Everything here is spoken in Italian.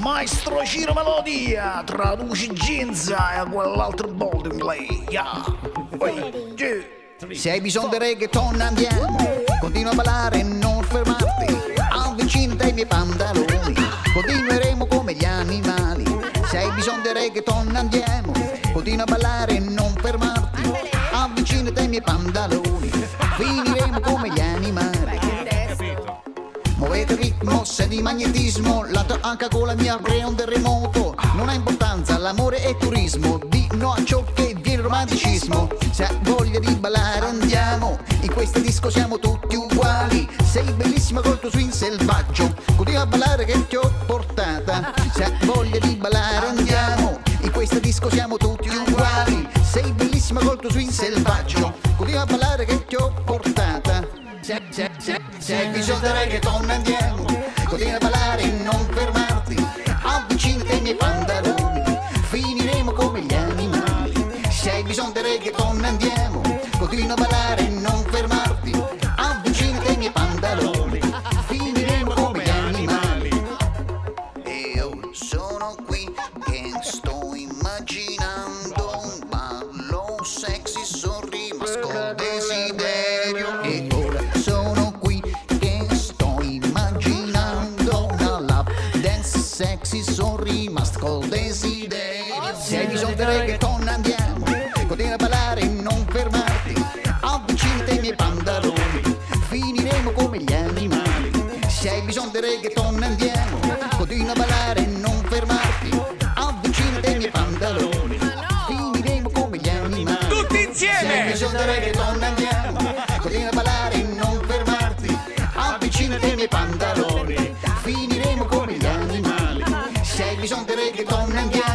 Maestro Ciro Melodia, traduci Ginza e quell'altro Bolden Play. Yeah. Se hai bisogno di reggaeton andiamo, continua a ballare e non fermarti, avvicinati ai miei pantaloni, continueremo come gli animali. Se hai bisogno di reggaeton andiamo, continua a ballare e non fermarti, avvicinati ai miei pantaloni, finiremo come gli animali. Di magnetismo, la tua anca con la mia crea un terremoto. Non ha importanza, l'amore è turismo, di no a ciò che viene romanticismo. Se hai voglia di ballare andiamo, in questo disco siamo tutti uguali. Sei bellissima col tuo swing selvaggio, continua a ballare che ti ho portata. Se hai voglia di ballare andiamo, in questo disco siamo tutti uguali. Sei bellissima col tuo swing selvaggio, continua a ballare che ti ho portata. Se, se, se, se hai bisogno di reggaeton andiamo Continua a ballare e non fermarti. Avvicinati ai miei pantaloni Finiremo come gli animali. Se hai bisogno di reggaeton andiamo. Continua a ballare e non fermarti sexy sorrimas col desiderio. Se hai bisogno di reggaeton andiamo. Continua a ballare e non fermarti. Avvicinati ai miei pantaloni. Finiremo come gli animali. Se hai bisogno di reggaeton andiamo. Continua a ballare e non fermarti. Avvicinati ai miei pantaloni. Finiremo come gli animali. Tutti Se hai insieme! bisogno di reggaeton andiamo. Continua a ballare e non fermarti. Avvicinati ai miei pantaloni gens de reggaeton